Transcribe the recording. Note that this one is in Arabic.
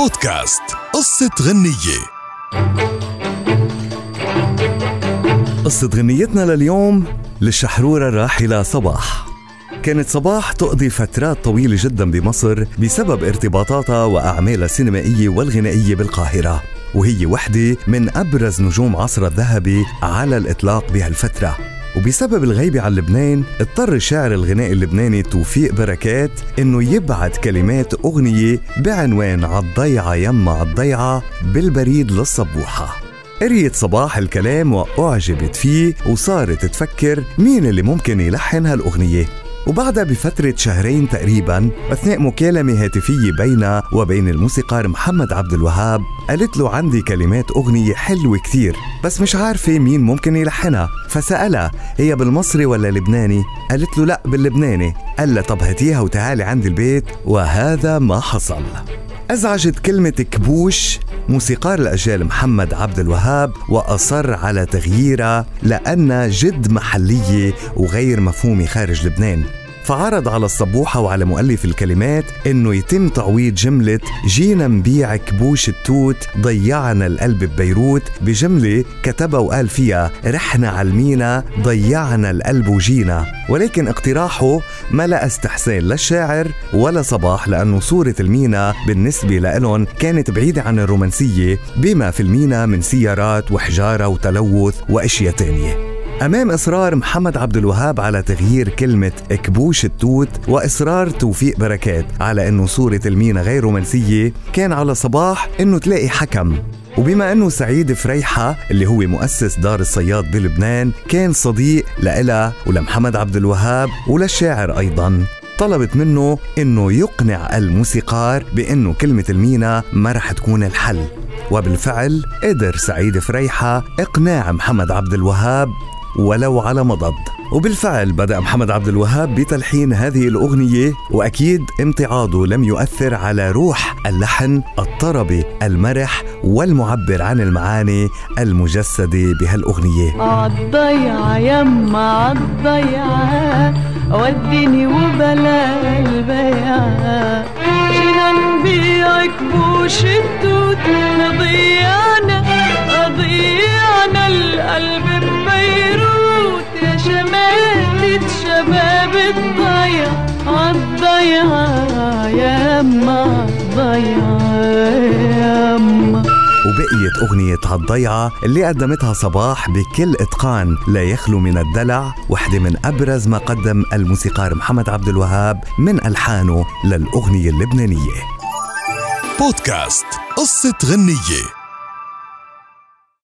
بودكاست قصة غنية. قصة غنيتنا لليوم للشحرورة الراحلة صباح. كانت صباح تقضي فترات طويلة جدا بمصر بسبب ارتباطاتها وأعمالها السينمائية والغنائية بالقاهرة وهي وحدة من أبرز نجوم عصر الذهبي على الإطلاق بهالفترة. وبسبب الغيبة عن لبنان اضطر الشاعر الغنائي اللبناني توفيق بركات إنه يبعت كلمات أغنية بعنوان عالضيعة يما عالضيعة بالبريد للصبوحة. قريت صباح الكلام وأعجبت فيه وصارت تفكر مين اللي ممكن يلحن هالأغنية. وبعدها بفترة شهرين تقريبا أثناء مكالمة هاتفية بينها وبين الموسيقار محمد عبد الوهاب قالت له عندي كلمات أغنية حلوة كتير بس مش عارفة مين ممكن يلحنها. فسألها هي بالمصري ولا لبناني؟ قالت له لا باللبناني. قال لها طب هاتيها وتعالي عندي البيت. وهذا ما حصل. أزعجت كلمة كبوش موسيقار الأجيال محمد عبد الوهاب وأصر على تغييرها لأنها جد محلية وغير مفهومة خارج لبنان. فعرض على الصبوحة وعلى مؤلف الكلمات إنه يتم تعويض جملة جينا نبيع كبوش التوت ضيعنا القلب ببيروت بجملة كتبها وقال فيها رحنا على المينا ضيعنا القلب وجينا ولكن اقتراحه ما لقى استحسان للشاعر ولا صباح لأنه صورة المينا بالنسبة لهم كانت بعيدة عن الرومانسية بما في المينا من سيارات وحجارة وتلوث وأشياء تانية. أمام إصرار محمد عبد الوهاب على تغيير كلمة كبوش التوت وإصرار توفيق بركات على أنه صورة المينا غير رومانسية كان على صباح أنه تلاقي حكم. وبما إنه سعيد فريحة اللي هو مؤسس دار الصياد بلبنان كان صديق لإلها ولمحمد عبد الوهاب وللشاعر أيضا. طلبت منه إنه يقنع الموسيقار بإنه كلمة المينا ما رح تكون الحل. وبالفعل قدر سعيد فريحة إقناع محمد عبد الوهاب ولو على مضض. وبالفعل بدأ محمد عبد الوهاب بتلحين هذه الأغنية وأكيد امتعاضه لم يؤثر على روح اللحن الطربي المرح والمعبر عن المعاني المجسدة بهالأغنية. عالضيعة يما عالضيعة وديني وبلا البيعة جينا نبيع كبوش التوت ضيعنا ضيعنا القلب الضيع عالضيعة يما ضيعة يما وبقيت أغنية هالضيعة اللي قدمتها صباح بكل إتقان لا يخلو من الدلع وحدة من أبرز ما قدم الموسيقار محمد عبد الوهاب من ألحانه للأغنية اللبنانية. بودكاست قصة غنية.